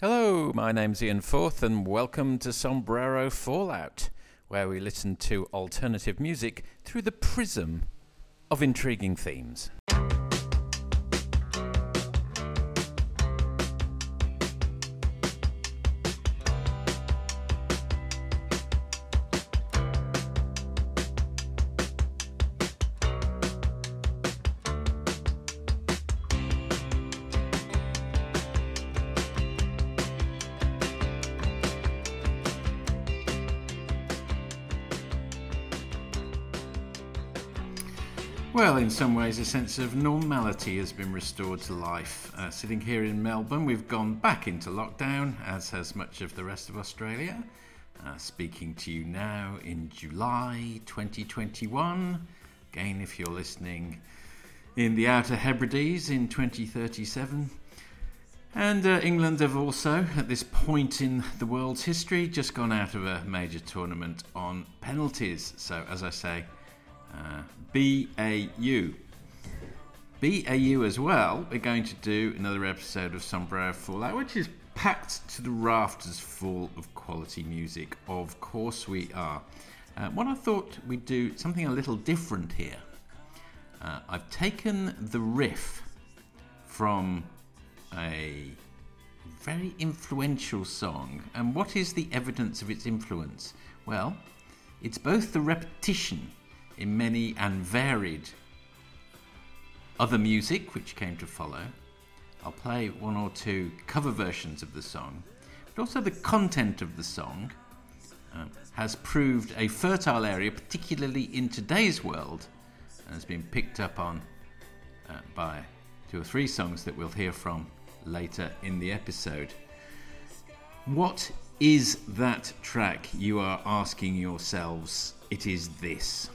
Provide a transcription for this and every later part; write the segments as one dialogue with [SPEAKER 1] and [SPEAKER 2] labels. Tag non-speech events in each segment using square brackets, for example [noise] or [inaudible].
[SPEAKER 1] Hello, my name's Ian Forth, and welcome to Sombrero Fallout, where we listen to alternative music through the prism of intriguing themes. Some ways, a sense of normality has been restored to life. Uh, sitting here in Melbourne, we've gone back into lockdown, as has much of the rest of Australia. Uh, speaking to you now in July 2021. Again, if you're listening in the Outer Hebrides in 2037. And uh, England have also, at this point in the world's history, just gone out of a major tournament on penalties. So, as I say, uh, BAU. BAU as well, we're going to do another episode of Sombrero Fallout, which is packed to the rafters full of quality music. Of course, we are. Uh, what I thought we'd do something a little different here. Uh, I've taken the riff from a very influential song. And what is the evidence of its influence? Well, it's both the repetition in many and varied other music which came to follow. I'll play one or two cover versions of the song, but also the content of the song uh, has proved a fertile area, particularly in today's world, and has been picked up on uh, by two or three songs that we'll hear from later in the episode. What is that track you are asking yourselves? It is this.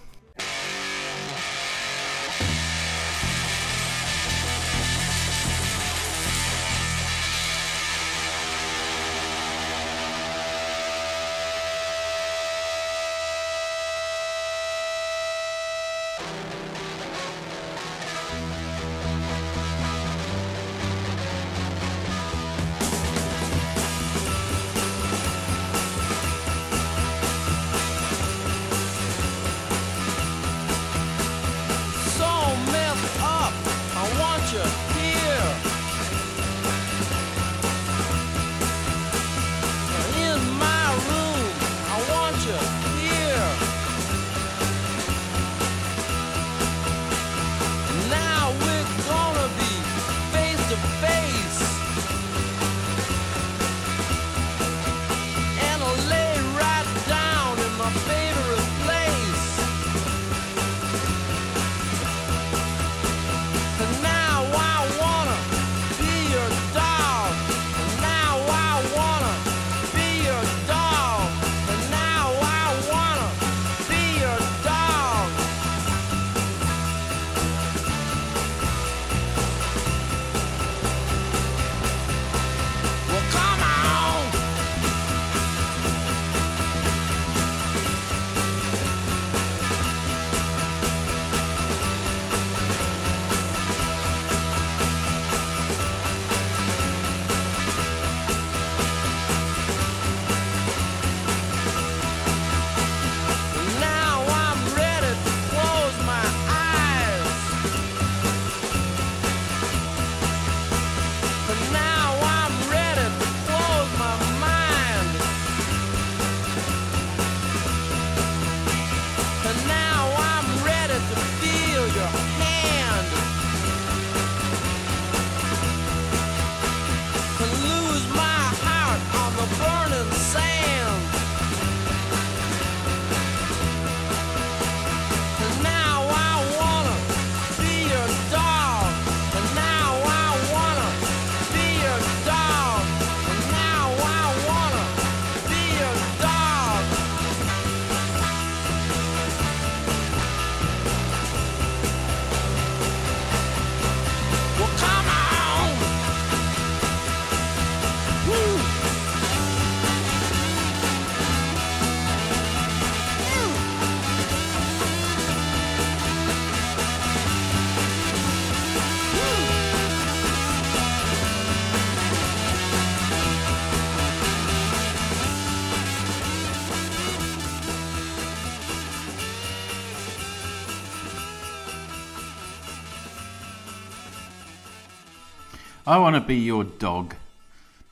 [SPEAKER 1] I Want to Be Your Dog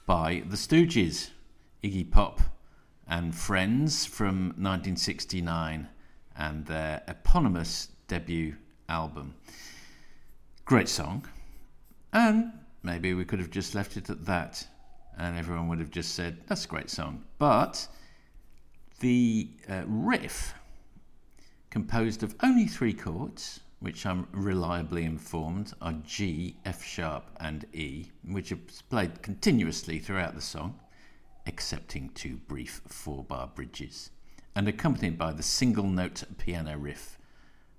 [SPEAKER 1] by The Stooges, Iggy Pop and Friends from 1969 and their eponymous debut album. Great song. And maybe we could have just left it at that and everyone would have just said, that's a great song. But the uh, riff, composed of only three chords, which I'm reliably informed are G, F sharp, and E, which are played continuously throughout the song, excepting two brief four bar bridges, and accompanied by the single note piano riff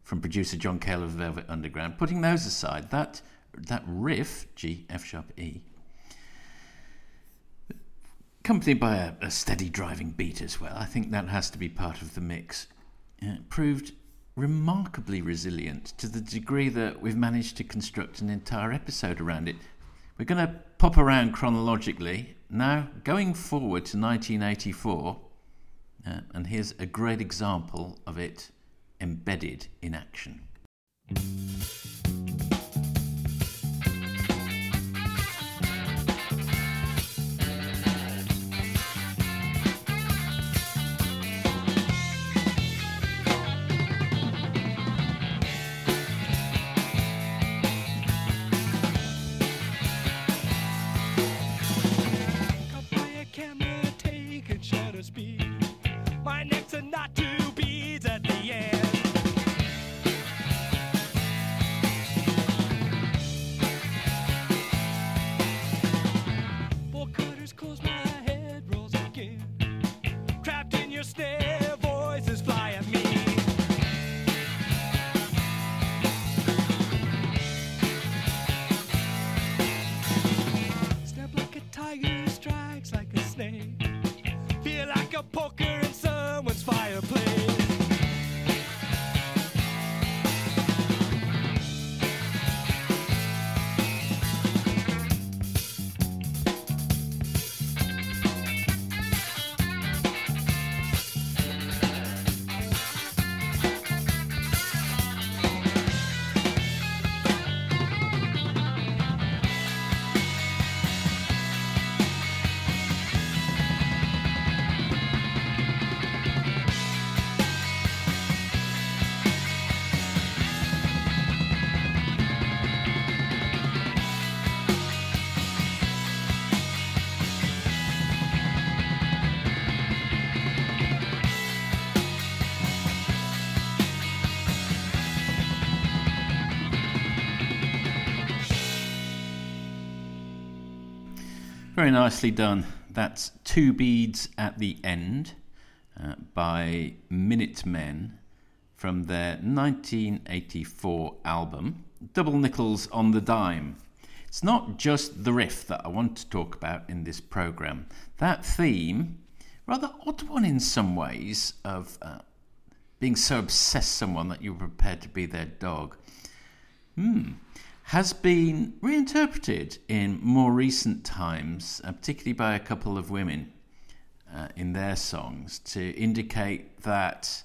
[SPEAKER 1] from producer John Cale of Velvet Underground. Putting those aside, that, that riff, G, F sharp, E, accompanied by a, a, steady driving beat as well. I think that has to be part of the mix. Proved remarkably resilient to the degree that we've managed to construct an entire episode around it. We're going to pop around chronologically now, going forward to 1984, uh, and here's a great example of it embedded in action. Very nicely done. That's Two Beads at the End uh, by Minutemen from their 1984 album, Double Nickels on the Dime. It's not just the riff that I want to talk about in this program. That theme, rather odd one in some ways, of uh, being so obsessed someone that you're prepared to be their dog. Hmm has been reinterpreted in more recent times, uh, particularly by a couple of women uh, in their songs, to indicate that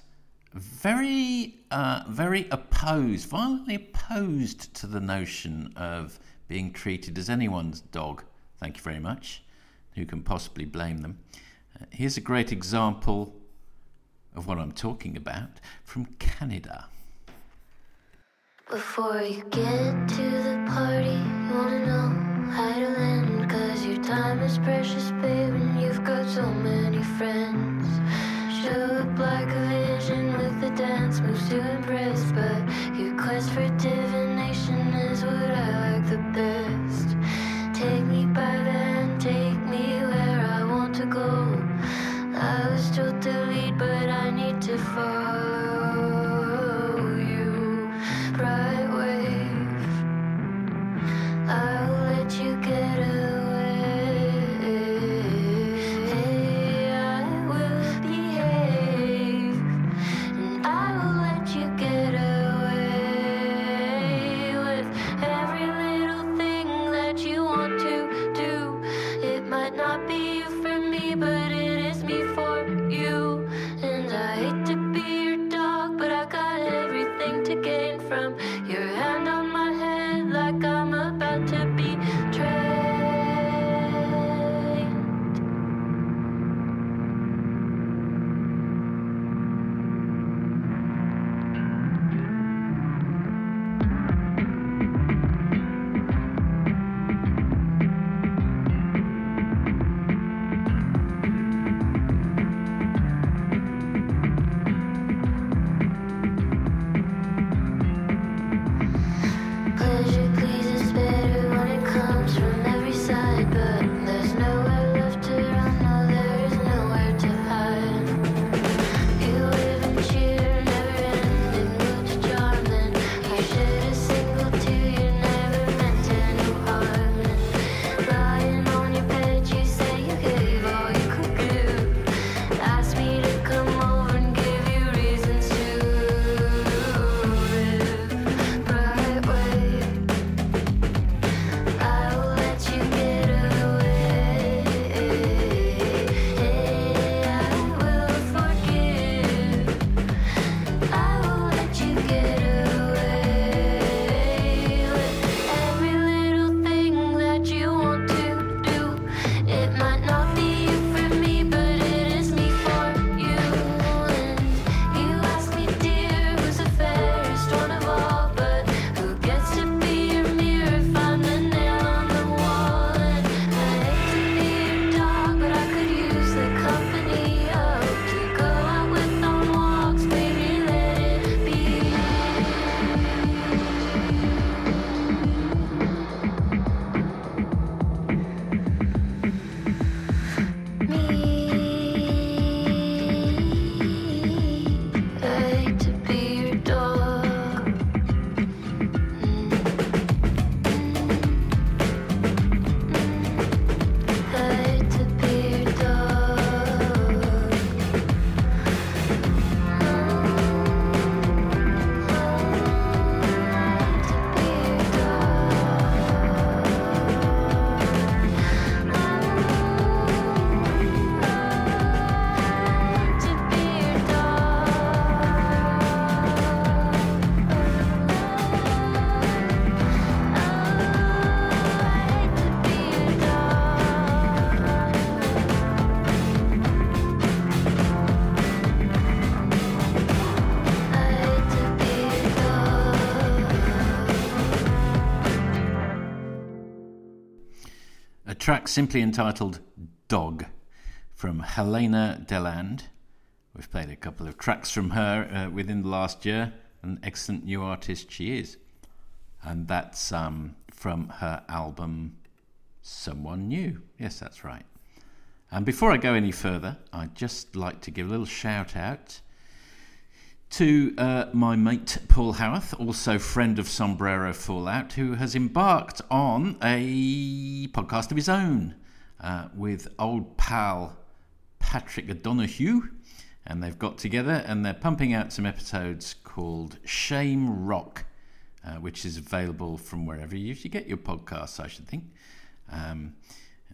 [SPEAKER 1] very, uh, very opposed, violently opposed to the notion of being treated as anyone's dog. Thank you very much. Who can possibly blame them? Uh, here's a great example of what I'm talking about from Canada.
[SPEAKER 2] Before you get to the party, you wanna know how to land. Cause your time is precious, babe, and you've got so many friends. Show up like a vision with the dance moves to impress. But your quest for divination is what I like the best. Take me by the
[SPEAKER 1] simply entitled Dog from Helena Deland. We've played a couple of tracks from her uh, within the last year, an excellent new artist she is. And that's um, from her album Someone New. Yes, that's right. And before I go any further, I'd just like to give a little shout out to uh, my mate Paul Howarth, also friend of Sombrero Fallout, who has embarked on a podcast of his own uh, with old pal Patrick O'Donoghue. And they've got together and they're pumping out some episodes called Shame Rock, uh, which is available from wherever you usually get your podcasts, I should think. Um,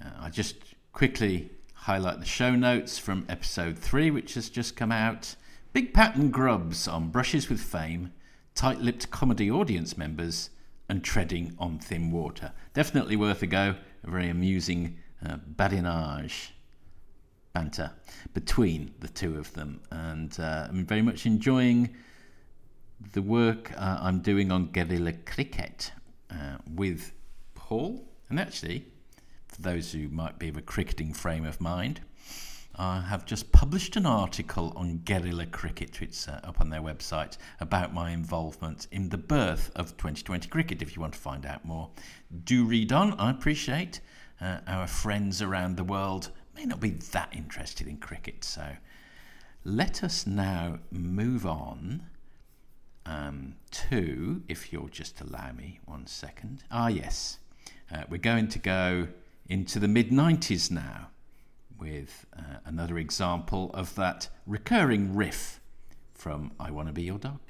[SPEAKER 1] uh, I just quickly highlight the show notes from episode three, which has just come out. Big pattern grubs on brushes with fame, tight lipped comedy audience members, and treading on thin water. Definitely worth a go. A very amusing uh, badinage banter between the two of them. And uh, I'm very much enjoying the work uh, I'm doing on guerrilla cricket uh, with Paul. And actually, for those who might be of a cricketing frame of mind, I have just published an article on guerrilla cricket, it's uh, up on their website, about my involvement in the birth of 2020 cricket. If you want to find out more, do read on. I appreciate uh, our friends around the world may not be that interested in cricket. So let us now move on um, to, if you'll just allow me one second. Ah, yes, uh, we're going to go into the mid 90s now with uh, another example of that recurring riff from I Want to Be Your Dog.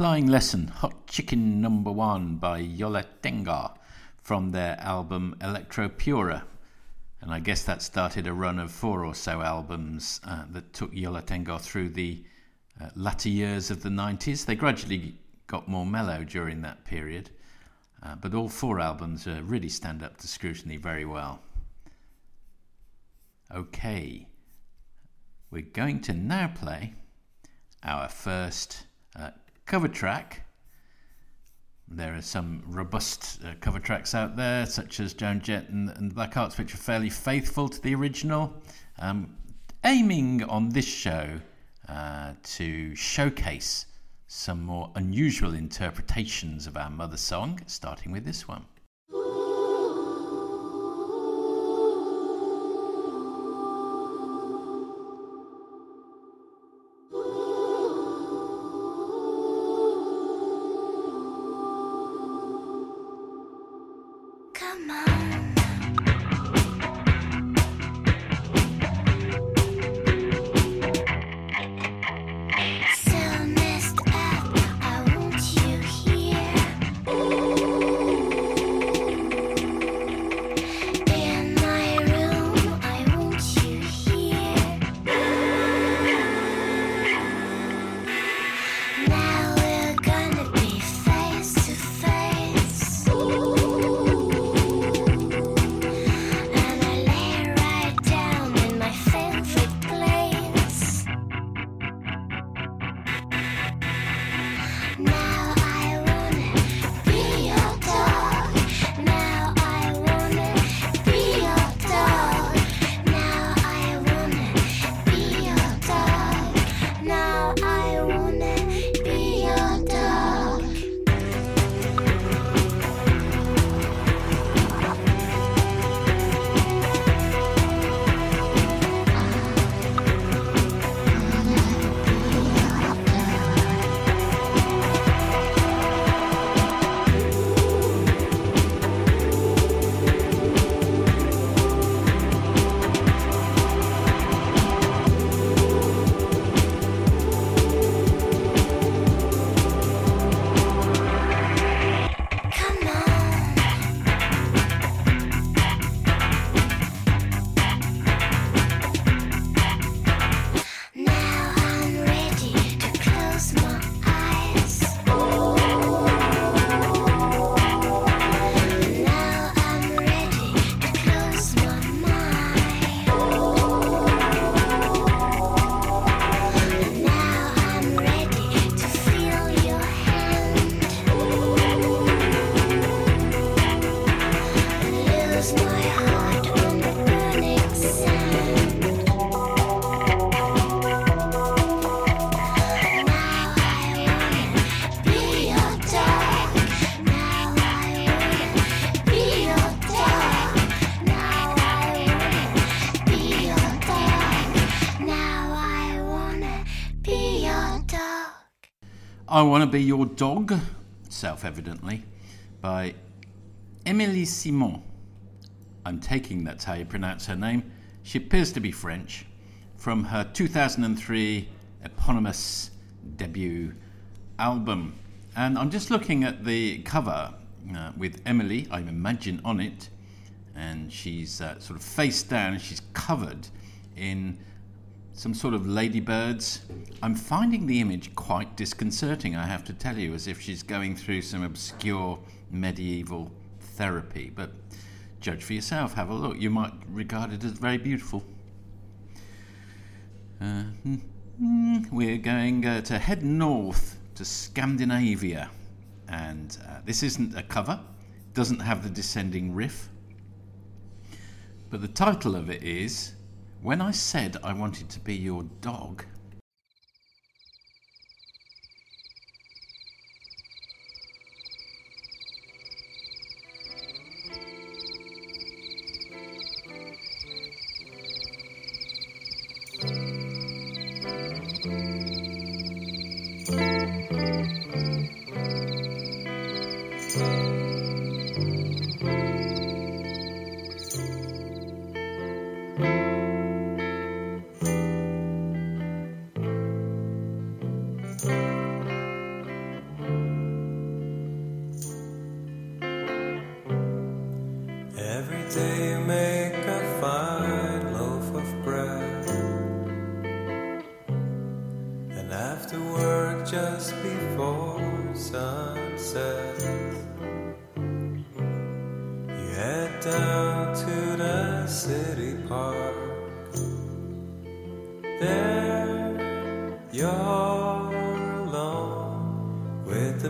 [SPEAKER 1] Flying Lesson, Hot Chicken Number One by Yo La from their album Electr-O-Pura. And I guess that started a run of four or so albums uh, that took Yo La through the uh, latter years of the 90s. They gradually got more mellow during that period, uh, but all four albums uh, really stand up to scrutiny very well. Okay, we're going to now play our first uh, cover track. There are some robust uh, cover tracks out there, such as Joan Jett and, and Black Hearts, which are fairly faithful to the original. Um, aiming on this show uh, to showcase some more unusual interpretations of our mother song, starting with this one.
[SPEAKER 3] I Want to Be Your Dog, self evidently, by Emilie Simon. I'm taking that's how you pronounce her name. She appears to be French. From her 2003 eponymous debut album. And I'm just looking at the cover uh, with Emily, I imagine, on it. And she's uh, sort of face down and she's covered in some sort of ladybirds. I'm finding the image quite disconcerting, I have to tell you, as if she's going through some obscure medieval therapy. But judge for yourself, have a look. You might regard it as very beautiful. Uh, we're going uh, to head north to Scandinavia, and uh, this isn't a cover, doesn't have the descending riff, but the title of it is when I said I wanted to be your dog,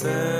[SPEAKER 4] said.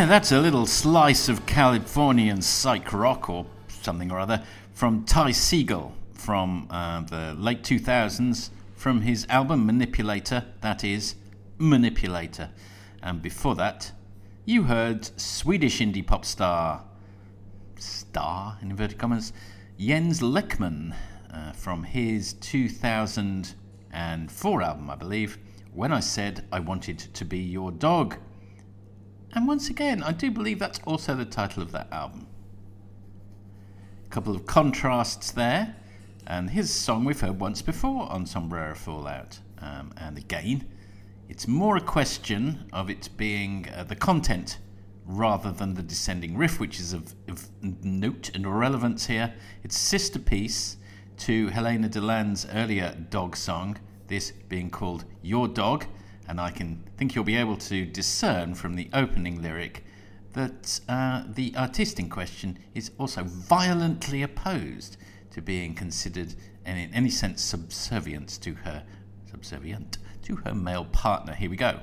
[SPEAKER 4] [coughs] That's
[SPEAKER 1] a little slice of Californian psych rock or something or other from Ty Segall from uh, the late 2000s from his album Manipulator, that is, Manipulator. And before that, you heard Swedish indie pop star, star in inverted commas, Jens Lekman uh, from his 2004 album, I believe, When I Said I Wanted to Be Your Dog. And once again, I do believe that's also the title of that album. A couple of contrasts there. And his song we've heard once before on Sombrero Fallout. Um, and again, it's more a question of it being uh, the content rather than the descending riff, which is of, of note and relevance here. It's sister piece to Helena Deland's earlier dog song, this being called Your Dog and I can think you'll be able to discern from the opening lyric that uh, the artist in question is also violently opposed to being considered and in any sense subservient to her subservient to her male partner. Here we go.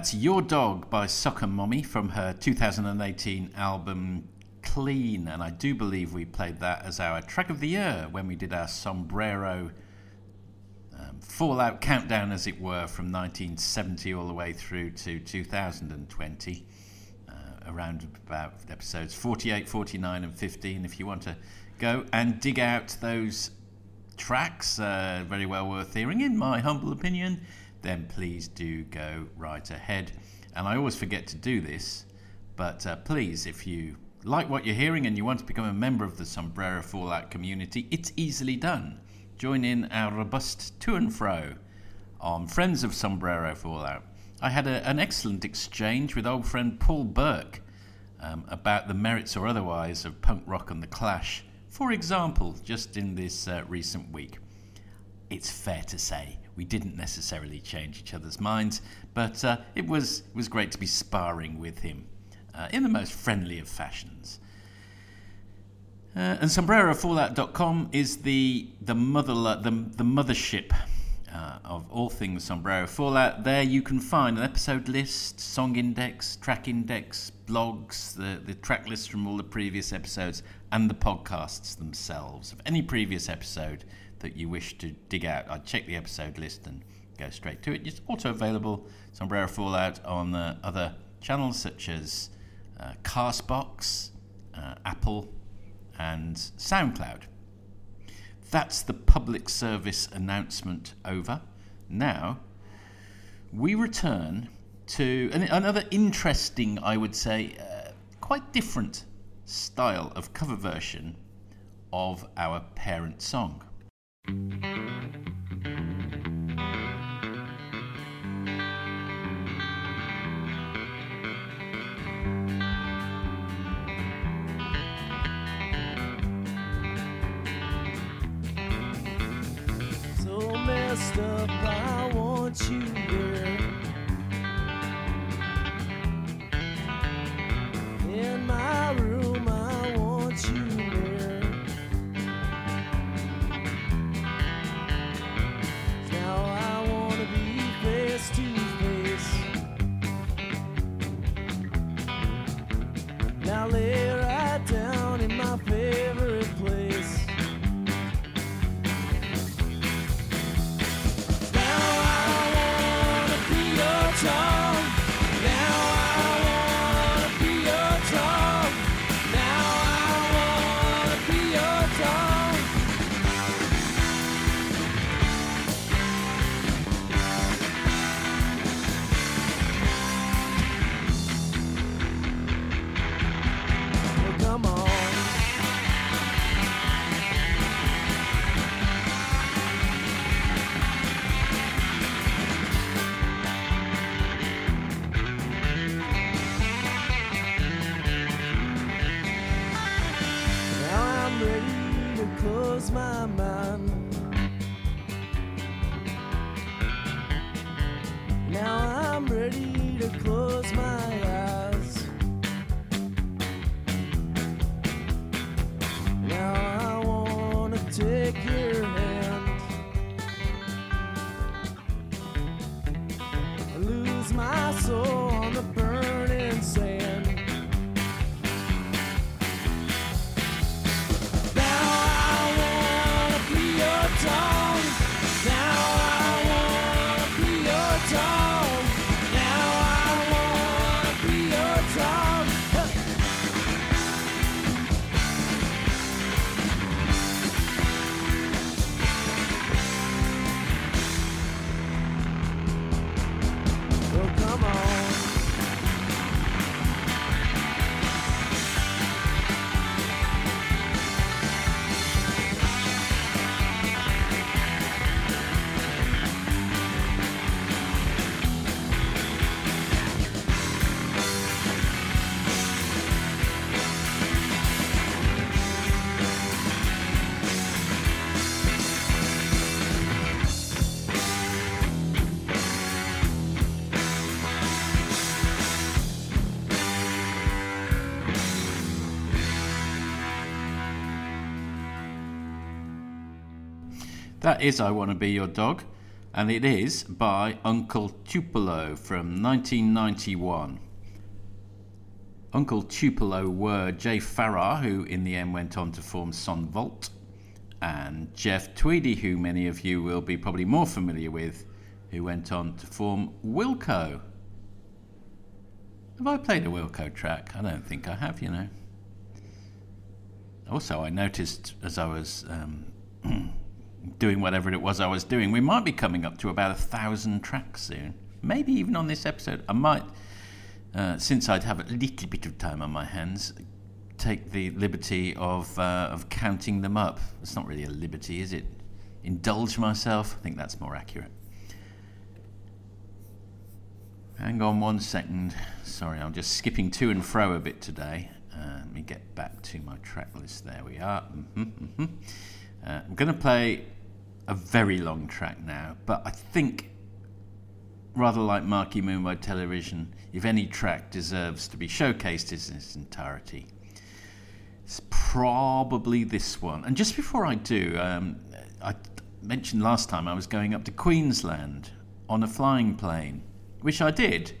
[SPEAKER 1] That's Your Dog by Soccer Mommy from her 2018 album Clean. And I do believe we played that as our track of the year when we did our Sombrero um, Fallout countdown, as it were, from 1970 all the way through to 2020. Uh, around about episodes 48, 49, and 15. If you want to go and dig out those tracks, uh, very well worth hearing, in my humble opinion, then please do go right ahead. And I always forget to do this, but uh, please, if you like what you're hearing and you want to become a member of the Sombrero Fallout community, it's easily done. Join in our robust to and fro on Friends of Sombrero Fallout. I had a, an excellent exchange with old friend Paul Burke um, about the merits or otherwise of punk rock and the Clash. For example, just in this uh, recent week, it's fair to say we didn't necessarily change each other's minds, but uh, it was it was great to be sparring with him uh, in the most friendly of fashions. Uh, and SombreroFallout.com is the the mother the, the mothership uh, of all things Sombrero Fallout. There you can find an episode list, song index, track index, blogs, the, the track lists from all the previous episodes, and the podcasts themselves of any previous episode that you wish to dig out. I'd check the episode list and go straight to it. It's also available, Sombrero Fallout, on uh, other channels such as uh, Castbox, uh, Apple, and SoundCloud. That's the public service announcement over. Now, we return to an, another interesting, I would say, uh, quite different style of cover version of our parent song.
[SPEAKER 5] So messed up, I want you
[SPEAKER 1] That is I Want to Be Your Dog. and it is by Uncle Tupelo from 1991. Uncle Tupelo were Jay Farrar, who in the end went on to form Son Volt, and Jeff Tweedy, who many of you will be probably more familiar with, who went on to form Wilco. Have I played a Wilco track? I don't think I have, you know. Also, I noticed as I was um, [clears throat] doing whatever it was I was doing, we might be coming up to about a thousand tracks soon. Maybe even on this episode. I might, uh, since I'd have a little bit of time on my hands, take the liberty of uh, of counting them up. It's not really a liberty, is it? Indulge myself. I think that's more accurate. Hang on one second. Sorry, I'm just skipping to and fro a bit today. Uh, let me get back to my track list. There we are. hmm hmm Uh, I'm going to play a very long track now, but I think, rather like Marquee Moon by Television, if any track deserves to be showcased in its entirety, it's probably this one. And just before I do, um, I mentioned last time I was going up to Queensland on a flying plane, which I did.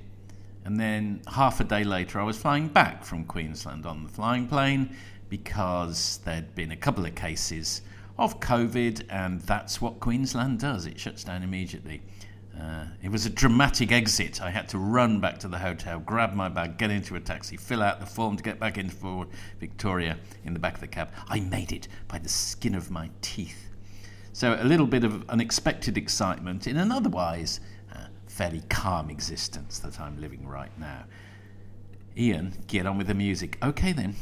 [SPEAKER 1] And then half a day later, I was flying back from Queensland on the flying plane because there'd been a couple of cases of COVID, and that's what Queensland does it shuts down immediately. Uh, it was a dramatic exit. I had to run back to the hotel, grab my bag, get into a taxi, fill out the form to get back into Fort Victoria in the back of the cab. I made it by the skin of my teeth. So a little bit of unexpected excitement in an otherwise uh, fairly calm existence that I'm living right now. Ian, get on with the music. Okay then.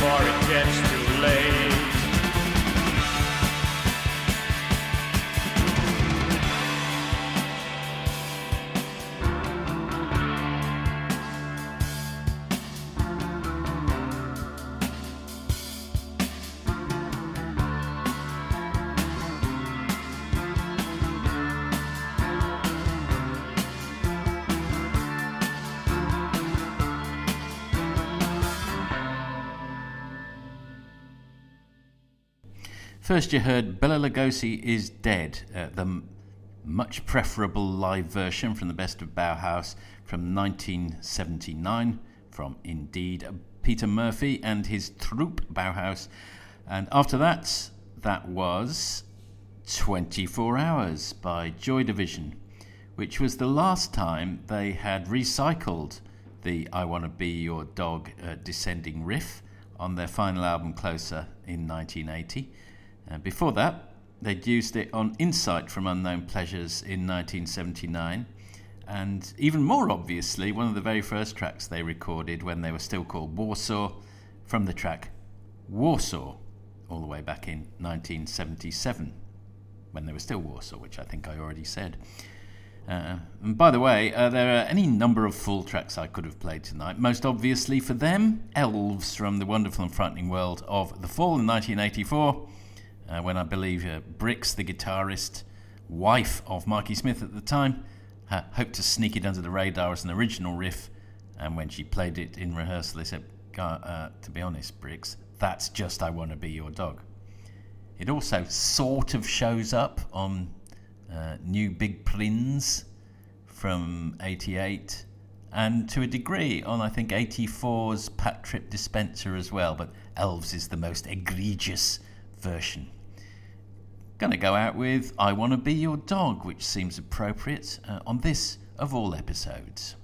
[SPEAKER 6] Before it gets too late.
[SPEAKER 1] First, you heard Bela Lugosi is Dead, uh, the m- much preferable live version from the Best of Bauhaus from 1979 from indeed Peter Murphy and his troupe Bauhaus. And after that, that was 24 Hours by Joy Division, which was the last time they had recycled the I Want to Be Your Dog uh, descending riff on their final album Closer in 1980. Uh, before that, they'd used it on Insight from Unknown Pleasures in 1979. And even more obviously, one of the very first tracks they recorded when they were still called Warsaw from the track Warsaw, all the way back in 1977, when they were still Warsaw, which I think I already said. Uh, and by the way, uh, there are any number of full tracks I could have played tonight. Most obviously for them, Elves from the Wonderful and Frightening World of the Fall in 1984, uh, when I believe uh, Brix, the guitarist, wife of Marky Smith at the time, uh, hoped to sneak it under the radar as an original riff. And when she played it in rehearsal, they said, uh, To be honest, Brix, that's just I Want to Be Your Dog. It also sort of shows up on uh, New Big Prinz from 88, and to a degree on, I think, 84's Pat Trip Dispenser as well, but Elves is the most egregious version. Gonna go out with I Wanna Be Your Dog, which seems appropriate uh, on this of all episodes.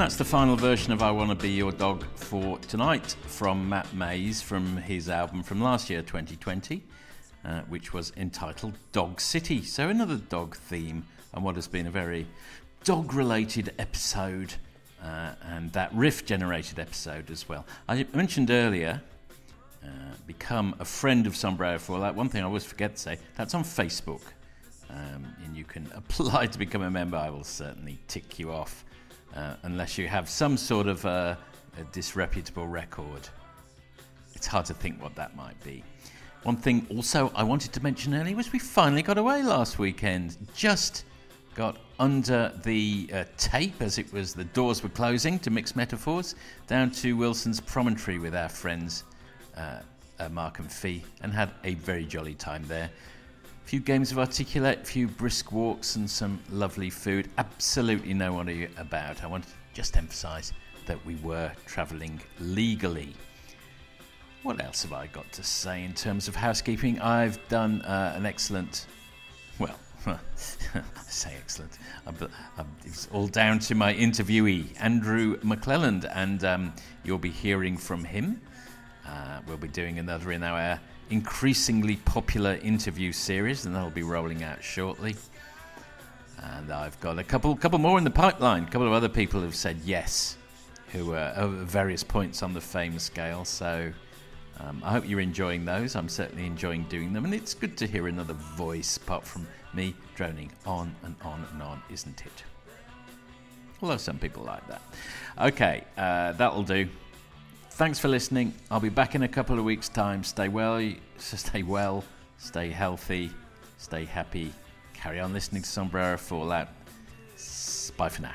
[SPEAKER 7] And
[SPEAKER 1] that's the final version of I Wanna Be Your Dog for tonight from Matt Mays from his album from last year, 2020, uh, which was entitled Dog City. So another dog theme and what has been a very dog related episode uh, and that riff generated episode as well. I mentioned earlier. Uh, become a friend of Sombrero Fallout. One thing I always forget to say that's on Facebook, um, and you can [laughs] apply to become a member. I will certainly tick you off uh, unless you have some sort of uh, a disreputable record. It's hard to think what that might be. One thing also I wanted to mention earlier was we finally got away last weekend. Just got under the uh, tape as it was the doors were closing to mix metaphors down to Wilson's Promontory with our friends uh, uh, Mark and Fee and had a very jolly time there. Few games of articulate, a few brisk walks, and some lovely food. Absolutely no worry about. I want to just emphasise that we were travelling legally. What else have I got to say in terms of housekeeping? I've done uh, an excellent, well, [laughs] I say excellent. But, um, it's all down to my interviewee, Andrew McClelland, and um, you'll be hearing from him. Uh, we'll be doing another in our increasingly popular interview series, and that'll be rolling out shortly. And I've got a couple, couple more in the pipeline. A couple of other people who've said yes, who are at various points on the fame scale. So um, I hope you're enjoying those. I'm certainly enjoying doing them, and it's good to hear another voice apart from me droning on and on and on, isn't it? Although some people like that. Okay, uh, that'll do. Thanks for listening. I'll be back in a couple of weeks' time. Stay well, [laughs] stay well, stay healthy, stay happy. Carry on listening to Sombrero Fallout. Bye for now.